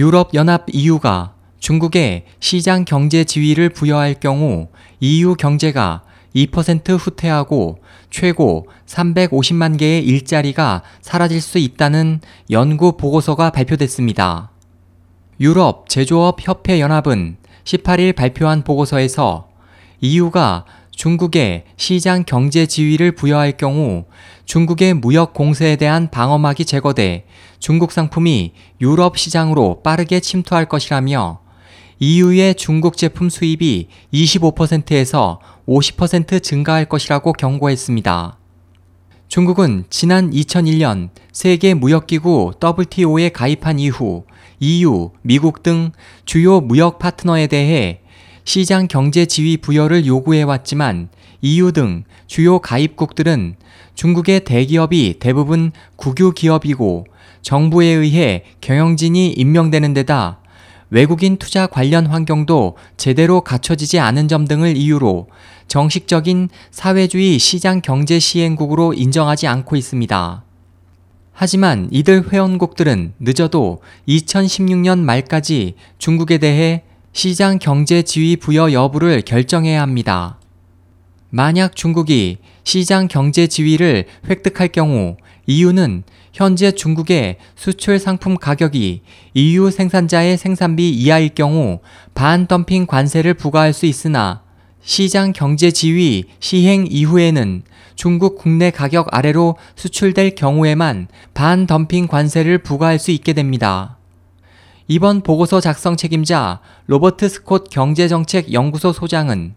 유럽연합 EU가 중국에 시장 경제 지위를 부여할 경우 EU 경제가 2% 후퇴하고 최고 350만 개의 일자리가 사라질 수 있다는 연구 보고서가 발표됐습니다. 유럽 제조업 협회 연합은 18일 발표한 보고서에서 EU가 중국에 시장 경제 지위를 부여할 경우 중국의 무역 공세에 대한 방어막이 제거돼 중국 상품이 유럽 시장으로 빠르게 침투할 것이라며 EU의 중국 제품 수입이 25%에서 50% 증가할 것이라고 경고했습니다. 중국은 지난 2001년 세계 무역기구 WTO에 가입한 이후 EU, 미국 등 주요 무역 파트너에 대해 시장 경제 지위 부여를 요구해 왔지만 EU 등 주요 가입국들은 중국의 대기업이 대부분 국유 기업이고 정부에 의해 경영진이 임명되는 데다 외국인 투자 관련 환경도 제대로 갖춰지지 않은 점 등을 이유로 정식적인 사회주의 시장 경제 시행국으로 인정하지 않고 있습니다. 하지만 이들 회원국들은 늦어도 2016년 말까지 중국에 대해 시장 경제 지위 부여 여부를 결정해야 합니다. 만약 중국이 시장 경제 지위를 획득할 경우 EU는 현재 중국의 수출 상품 가격이 EU 생산자의 생산비 이하일 경우 반덤핑 관세를 부과할 수 있으나 시장 경제 지위 시행 이후에는 중국 국내 가격 아래로 수출될 경우에만 반덤핑 관세를 부과할 수 있게 됩니다. 이번 보고서 작성 책임자 로버트 스콧 경제정책 연구소 소장은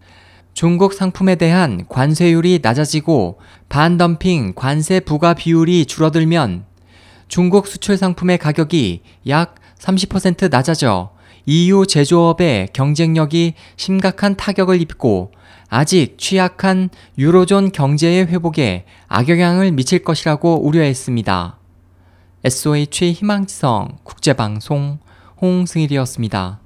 중국 상품에 대한 관세율이 낮아지고 반덤핑 관세 부과 비율이 줄어들면 중국 수출 상품의 가격이 약 30% 낮아져 EU 제조업의 경쟁력이 심각한 타격을 입고 아직 취약한 유로존 경제의 회복에 악영향을 미칠 것이라고 우려했습니다. SOH 희망지성 국제방송 홍승일이었습니다.